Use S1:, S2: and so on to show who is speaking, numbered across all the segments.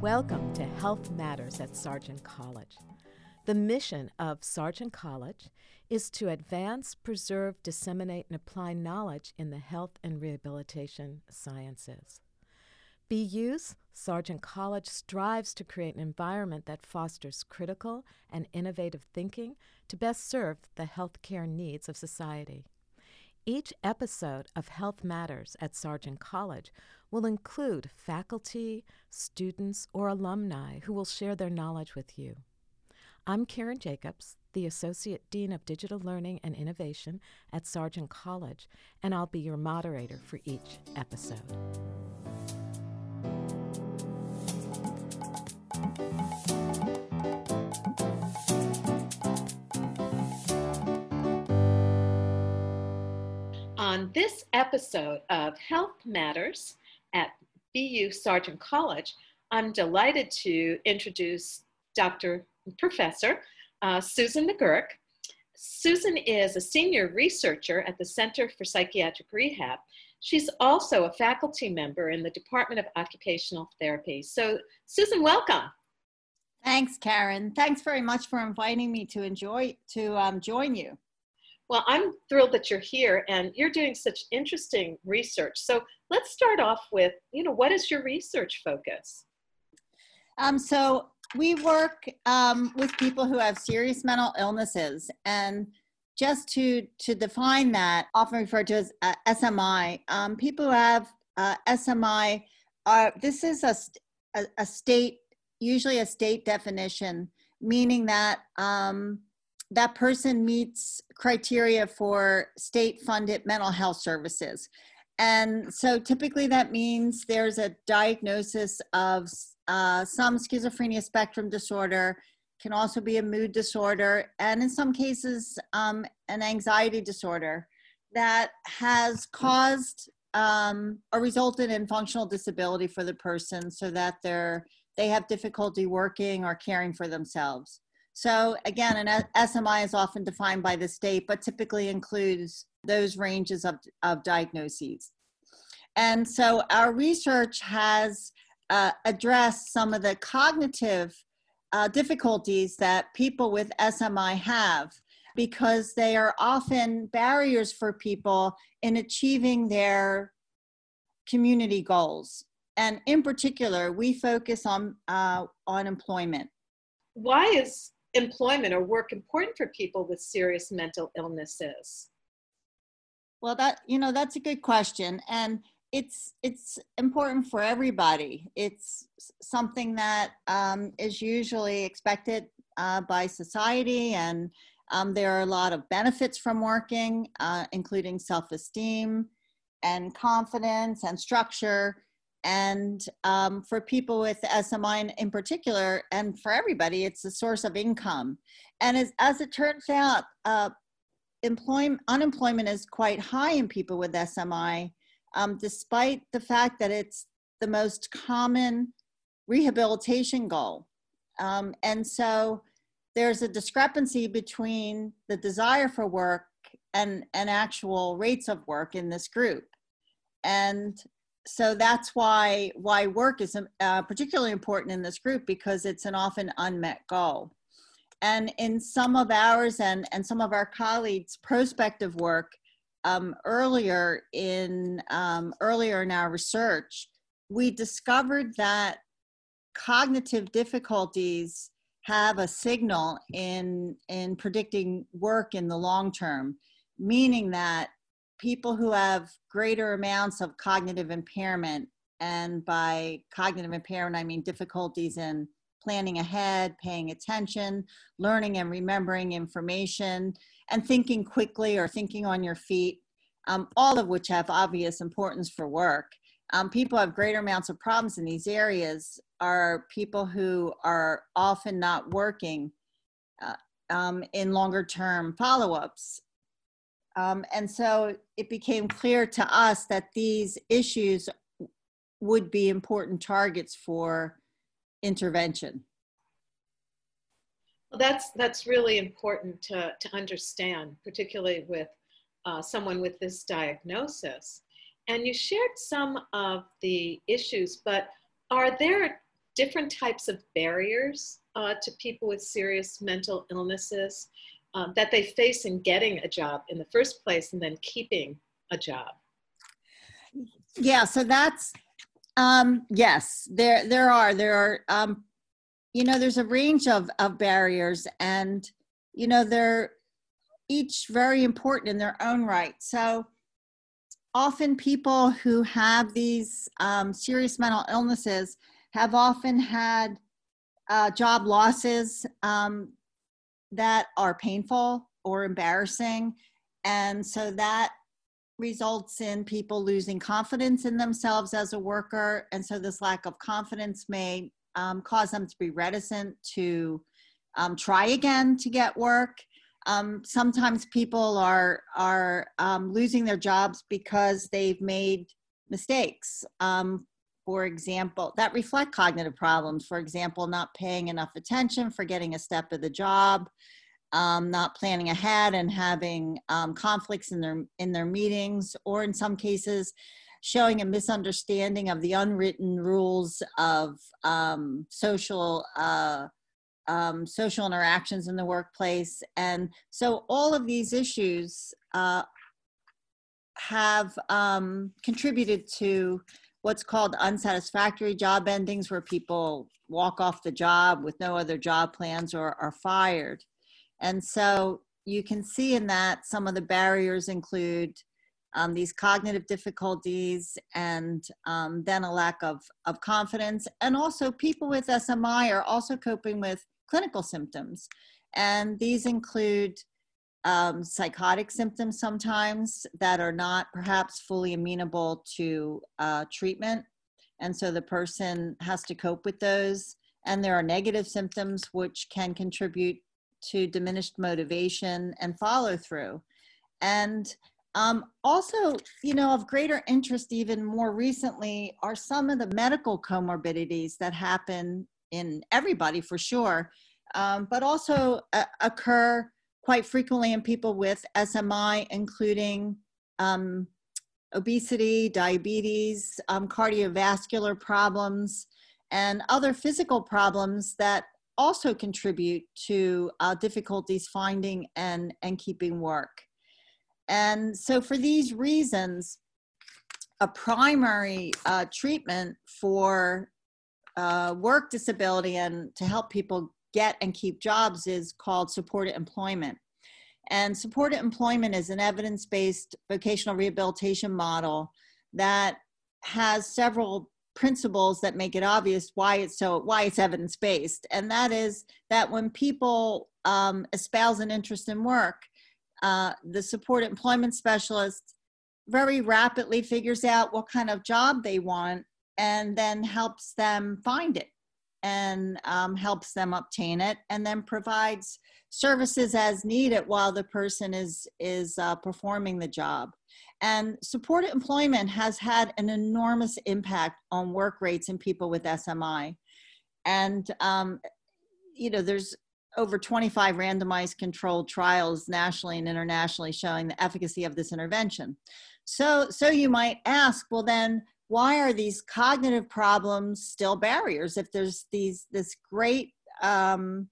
S1: Welcome to Health Matters at Sargent College. The mission of Sargent College is to advance, preserve, disseminate, and apply knowledge in the health and rehabilitation sciences. BU's Sargent College strives to create an environment that fosters critical and innovative thinking to best serve the healthcare needs of society. Each episode of Health Matters at Sargent College will include faculty, students, or alumni who will share their knowledge with you. I'm Karen Jacobs, the Associate Dean of Digital Learning and Innovation at Sargent College, and I'll be your moderator for each episode. On this episode of Health Matters at BU Sargent College, I'm delighted to introduce Dr. Professor uh, Susan McGurk. Susan is a senior researcher at the Center for Psychiatric Rehab. She's also a faculty member in the Department of Occupational Therapy. So, Susan, welcome.
S2: Thanks, Karen. Thanks very much for inviting me to enjoy to um, join you.
S1: Well, I'm thrilled that you're here and you're doing such interesting research. So let's start off with, you know, what is your research focus?
S2: Um, so we work um, with people who have serious mental illnesses and just to to define that often referred to as uh, smi um, people who have uh, smi are this is a, a, a, state usually a state definition meaning that um, that person meets criteria for state funded mental health services and so typically that means there's a diagnosis of uh, some schizophrenia spectrum disorder, can also be a mood disorder, and in some cases, um, an anxiety disorder that has caused um, or resulted in functional disability for the person so that they're they have difficulty working or caring for themselves. So again, an SMI is often defined by the state, but typically includes those ranges of, of diagnoses. And so our research has uh, address some of the cognitive uh, difficulties that people with SMI have because they are often barriers for people in achieving their community goals. And in particular, we focus on, uh, on employment.
S1: Why is employment or work important for people with serious mental illnesses?
S2: Well, that, you know, that's a good question. And it's it's important for everybody. It's something that um, is usually expected uh, by society, and um, there are a lot of benefits from working, uh, including self-esteem and confidence and structure. And um, for people with SMI in particular, and for everybody, it's a source of income. And as, as it turns out, uh, employment unemployment is quite high in people with SMI um, despite the fact that it's the most common rehabilitation goal. Um, and so there's a discrepancy between the desire for work and, and actual rates of work in this group. And so that's why, why work is uh, particularly important in this group because it's an often unmet goal. And in some of ours and, and some of our colleagues' prospective work, um, earlier in um, earlier in our research, we discovered that cognitive difficulties have a signal in in predicting work in the long term, meaning that people who have greater amounts of cognitive impairment, and by cognitive impairment I mean difficulties in planning ahead, paying attention, learning and remembering information, and thinking quickly or thinking on your feet, um, all of which have obvious importance for work. Um, people have greater amounts of problems in these areas are people who are often not working uh, um, in longer term follow-ups. Um, and so it became clear to us that these issues would be important targets for intervention.
S1: Well, that's that's really important to, to understand, particularly with uh, someone with this diagnosis. And you shared some of the issues, but are there
S3: different types of barriers uh, to people with serious mental illnesses um, that they face in getting a job in the first place and then keeping a job?
S2: Yeah, so that's um, yes, there there are there are um, you know there's a range of of barriers and you know they're each very important in their own right. So often people who have these um, serious mental illnesses have often had uh, job losses um, that are painful or embarrassing. And so that results in people losing confidence in themselves as a worker. And so this lack of confidence may um, cause them to be reticent to um, try again to get work. Um, sometimes people are are um, losing their jobs because they've made mistakes. For example, that reflect cognitive problems. For example, not paying enough attention, forgetting a step of the job, um, not planning ahead, and having um, conflicts in their in their meetings, or in some cases, showing a misunderstanding of the unwritten rules of um, social. Uh, um, social interactions in the workplace. And so all of these issues uh, have um, contributed to what's called unsatisfactory job endings, where people walk off the job with no other job plans or are fired. And so you can see in that some of the barriers include um, these cognitive difficulties and um, then a lack of, of confidence. And also, people with SMI are also coping with clinical symptoms. And these include um, psychotic symptoms sometimes that are not perhaps fully amenable to uh, treatment. And so the person has to cope with those. And there are negative symptoms which can contribute to diminished motivation and follow through. And um, also, you know, of greater interest, even more recently, are some of the medical comorbidities that happen in everybody for sure, um, but also uh, occur quite frequently in people with SMI, including um, obesity, diabetes, um, cardiovascular problems, and other physical problems that also contribute to uh, difficulties finding and, and keeping work. And so, for these reasons, a primary uh, treatment for uh, work disability and to help people get and keep jobs is called supported employment. And supported employment is an evidence based vocational rehabilitation model that has several principles that make it obvious why it's so why it's evidence based and that is that when people um, espouse an interest in work uh, the support employment specialist very rapidly figures out what kind of job they want and then helps them find it and um, helps them obtain it and then provides services as needed while the person is is uh, performing the job. And supported employment has had an enormous impact on work rates in people with smi and um, you know there's over 25 randomized controlled trials nationally and internationally showing the efficacy of this intervention. So so you might ask well then why are these cognitive problems still barriers? If there's these this great um,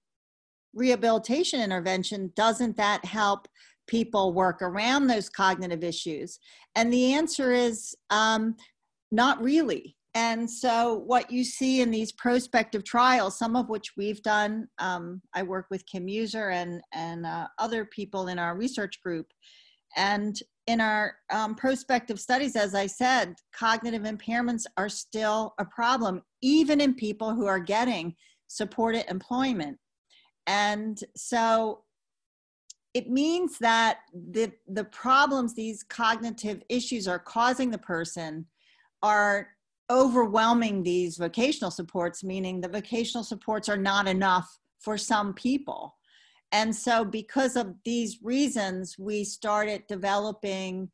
S2: rehabilitation intervention doesn't that help people work around those cognitive issues? And the answer is um, not really. And so what you see in these prospective trials some of which we've done um, i work with Kim Mueser and and uh, other people in our research group and in our um, prospective studies, as I said, cognitive impairments are still a problem, even in people who are getting supported employment. And so it means that the, the problems these cognitive issues are causing the person are overwhelming these vocational supports, meaning the vocational supports are not enough for some people. And so, because of these reasons, we started developing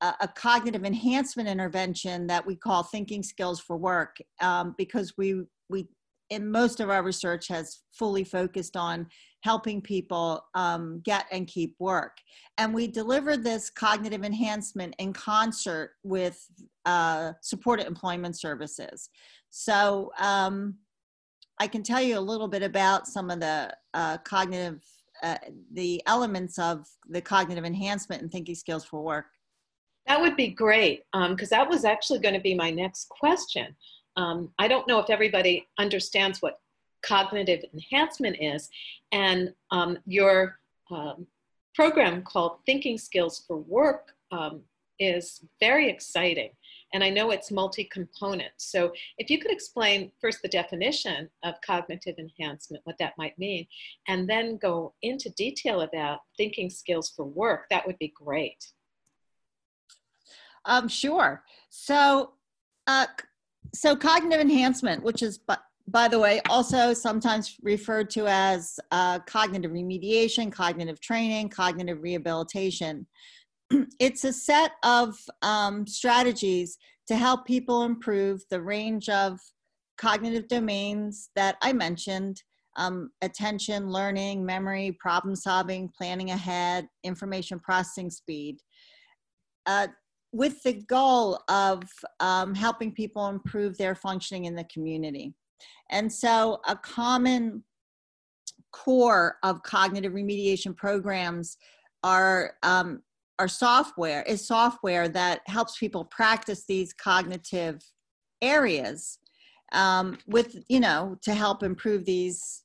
S2: a, a cognitive enhancement intervention that we call Thinking Skills for Work, um, because we we in most of our research has fully focused on helping people um, get and keep work. And we deliver this cognitive enhancement in concert with uh, supported employment services. So um, I can tell you a little bit about some of the uh, cognitive, uh, the elements of the cognitive enhancement and thinking skills for work.
S3: That would be great, because um, that was actually going to be my next question. Um, I don't know if everybody understands what cognitive enhancement is, and um, your um, program called Thinking Skills for Work um, is very exciting. And I know it's multi component. So, if you could explain first the definition of cognitive enhancement, what that might mean, and then go into detail about thinking skills for work, that would be great.
S2: Um, sure. So, uh, so cognitive enhancement, which is, by, by the way, also sometimes referred to as uh, cognitive remediation, cognitive training, cognitive rehabilitation. it's a set of um, strategies to help people improve the range of cognitive domains that I mentioned um, attention, learning, memory, problem solving, planning ahead, information processing speed. Uh, with the goal of um, helping people improve their functioning in the community. And so, a common core of cognitive remediation programs are um, our software is software that helps people practice these cognitive areas um, with you know to help improve these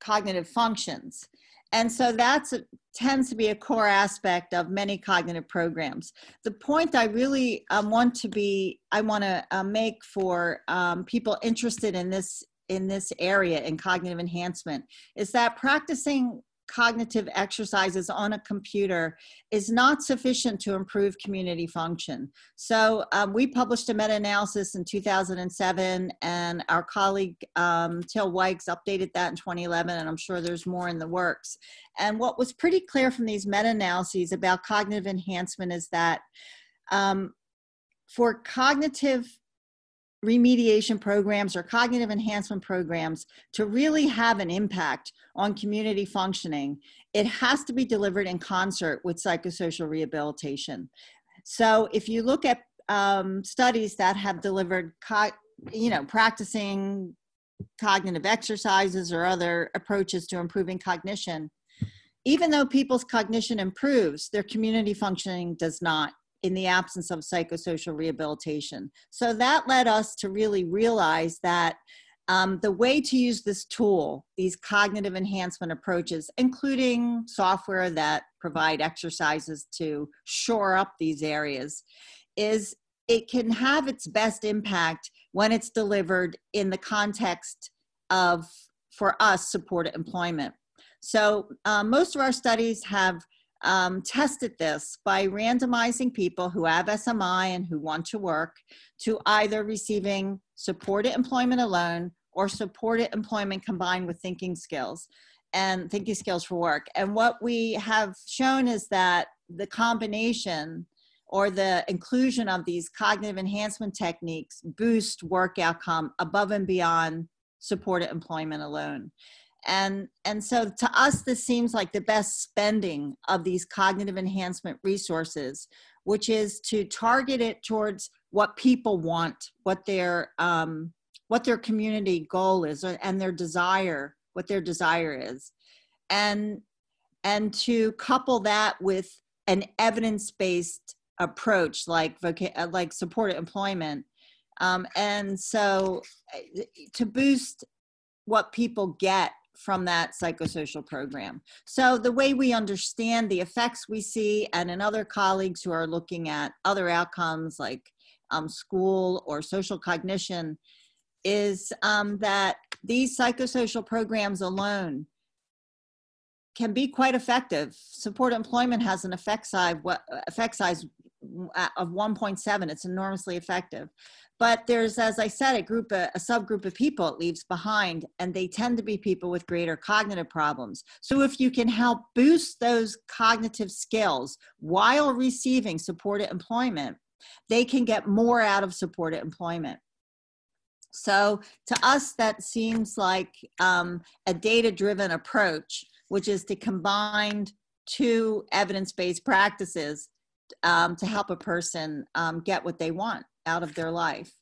S2: cognitive functions. And so that's a, tends to be a core aspect of many cognitive programs. The point i really um, want to be i want to uh, make for um, people interested in this in this area in cognitive enhancement is that practicing cognitive exercises on a computer is not sufficient to improve community function. So um, we published a meta-analysis in 2007 and our colleague um, Til Wykes updated that in 2011 and I'm sure there's more in the works. And what was pretty clear from these meta-analyses about cognitive enhancement is that um, for cognitive remediation programs or cognitive enhancement programs to really have an impact on community functioning, it has to be delivered in concert with psychosocial rehabilitation. So if you look at um, studies that have delivered, you know, practicing cognitive exercises or other approaches to improving cognition, even though people's cognition improves, their community functioning does not in the absence of psychosocial rehabilitation. So that led us to really realize that um, the way to use this tool, these cognitive enhancement approaches, including software that provide exercises to shore up these areas, is it can have its best impact when it's delivered in the context of, for us, supported employment. So uh, most of our studies have um, tested this by randomizing people who have SMI and who want to work to either receiving supported employment alone or supported employment combined with thinking skills and thinking skills for work. And what we have shown is that the combination or the inclusion of these cognitive enhancement techniques boost work outcome above and beyond supported employment alone and and so to us this seems like the best spending of these cognitive enhancement resources which is to target it towards what people want what their um, what their community goal is and their desire what their desire is. And and to couple that with an evidence-based approach like voca- like supported employment. Um, and so eh, to boost what people get from that psychosocial program. So, the way we understand the effects we see, and in other colleagues who are looking at other outcomes like um, school or social cognition, is um, that these psychosocial programs alone can be quite effective. Support employment has an effect size, effect size of 1.7. It's enormously effective but there's as i said a group a, a subgroup of people it leaves behind and they tend to be people with greater cognitive problems. So if you can help boost those cognitive skills while receiving supported employment they can get more out of supported employment. So to us that seems like um, a data driven approach which is to combine two evidence-based practices um, to help a person um, get what they want out of their life.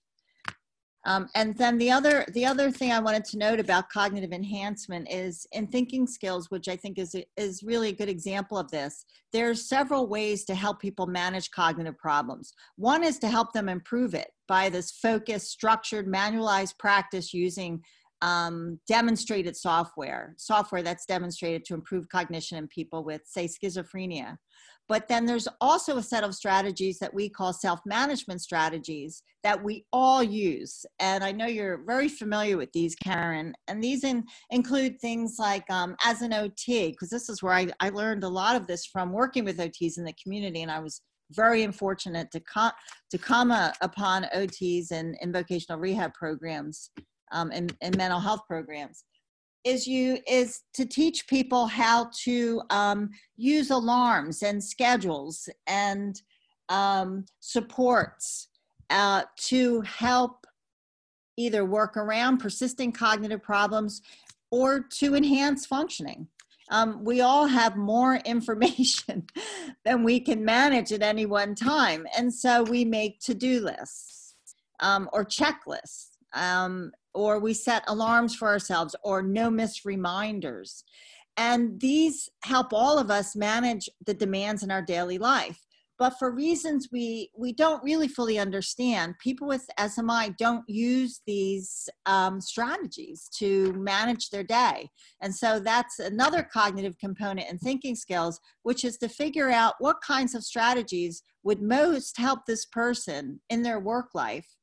S2: Um, and then the other the other thing I wanted to note about cognitive enhancement is in thinking skills, which I think is is really a good example of this. There are several ways to help people manage cognitive problems. One is to help them improve it by this focused, structured, manualized practice using um, demonstrated software, software that's demonstrated to improve cognition in people with, say, schizophrenia. But then there's also a set of strategies that we call self management strategies that we all use. And I know you're very familiar with these, Karen. And these in, include things like um, as an OT, because this is where I, I learned a lot of this from working with OTs in the community. And I was very unfortunate to come to come uh, upon OTs and in vocational rehab programs um, and mental health programs is you is to teach people how to um, use alarms and schedules and um, supports uh, to help either work around persistent cognitive problems or to enhance functioning. Um, we all have more information than we can manage at any one time. And so we make to do lists um, or checklists. Um, or we set alarms for ourselves or no miss reminders. And these help all of us manage the demands in our daily life. But for reasons we, we don't really fully understand, people with SMI don't use these um, strategies to manage their day. And so that's another cognitive component in thinking skills, which is to figure out what kinds of strategies would most help this person in their work life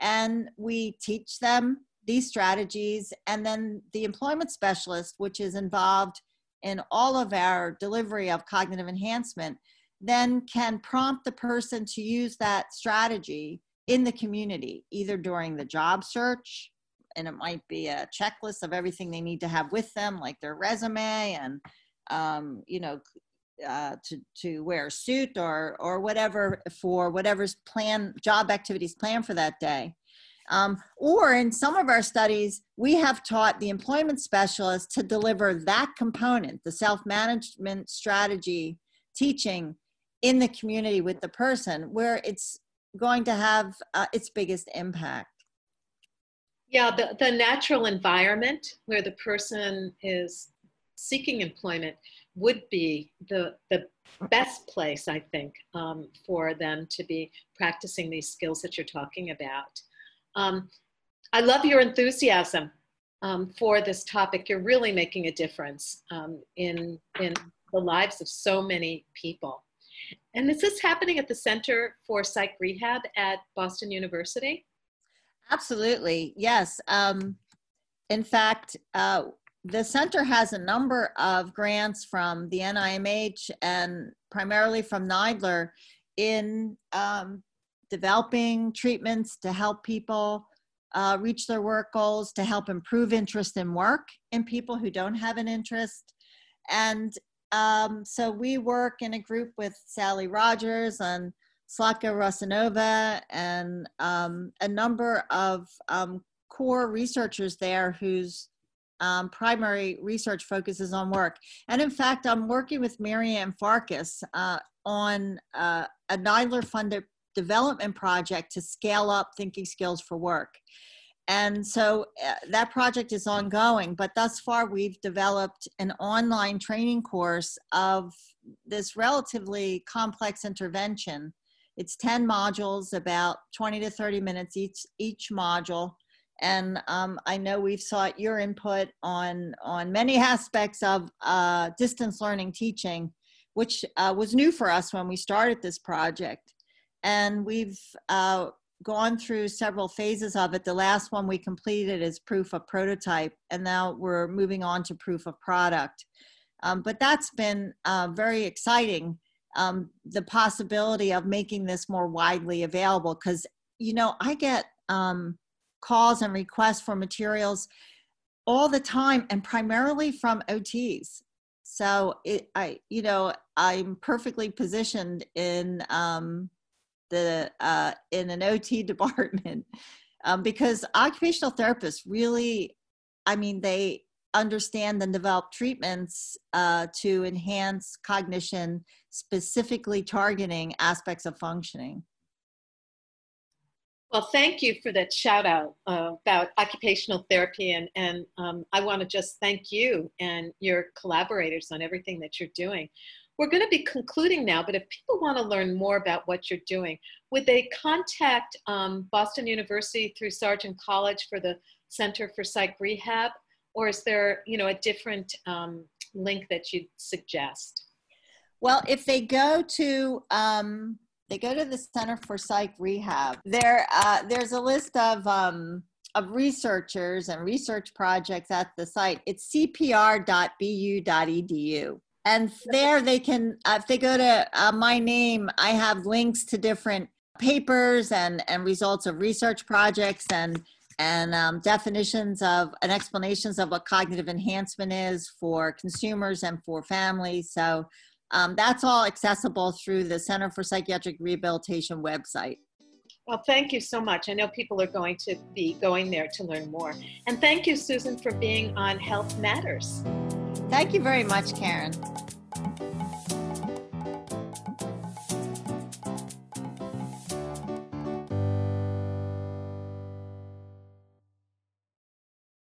S2: and we teach them these strategies. And then the employment specialist which is involved in all of our delivery of cognitive enhancement then can prompt the person to use that strategy in the community either during the job search and it might be a checklist of everything they need to have with them like their resume and um, you know uh, to to wear a suit or or whatever for whatever's plan job activities planned for that day um, or in some of our studies, we have taught the employment specialist to deliver that component, the self management strategy teaching in the community with the person, where it's going to have uh, its biggest impact.
S3: Yeah, the, the natural environment where the person is seeking employment would be the, the best place, I think, um, for them to be practicing these skills that you're talking about. Um, I love your enthusiasm um, for this topic. You're really making a difference um, in, in the lives of so many people. And is this happening at the Center for Psych Rehab at Boston University?
S2: Absolutely, yes. Um, in fact, uh, the center has a number of grants from the NIMH and primarily from NIDILRR in um, developing treatments to help people uh, reach their work goals, to help improve interest in work in people who don't have an interest. And um, so we work in a group with Sally Rogers and Zlatka Russinova and um, a number of um, core researchers there whose um, primary research focuses on work. And in fact, I'm working with Marianne Farkas uh, on uh, a NIDILRR funded development project to scale up thinking skills for work. And so uh, that project is ongoing, but thus far we've developed an online training course of this relatively complex intervention. It's 10 modules, about 20 to 30 minutes each, each module. And um, I know we've sought your input on, on many aspects of uh, distance learning teaching, which uh, was new for us when we started this project and we've uh, gone through several phases of it. The last one we completed is proof of prototype, and now we're moving on to proof of product. Um, but that's been uh, very exciting. Um, the possibility of making this more widely available because you know I get um, calls and requests for materials all the time, and primarily from OTs. So it, I, you know, I'm perfectly positioned in um, the uh, in an OT department um, because occupational therapists really, I mean, they understand and develop treatments uh, to enhance cognition, specifically targeting aspects of functioning.
S3: Well, thank you for that shout out uh, about occupational therapy. And, and um, I want to just thank you and your collaborators on everything that you're doing. We're going to be concluding now, but if people want to learn more about what you're doing, would they contact um, Boston University through Sargent College for the Center for Psych Rehab? Or is there, you know, a different um, link that you'd suggest?
S2: Well, if they go to um, they go to the Center for Psych Rehab. There, uh, there's a list of um, of researchers and research projects at the site. It's cpr.bu.edu. And there they can, uh, if they go to uh, my name, I have links to different papers and, and results of research projects and and um, definitions of and explanations of what cognitive enhancement is for consumers and for families. So um, that's all accessible through the Center for Psychiatric Rehabilitation website.
S3: Well, thank you so much. I know people are going to be going there to learn more. And thank you, Susan, for being on Health Matters.
S2: Thank you very much, Karen.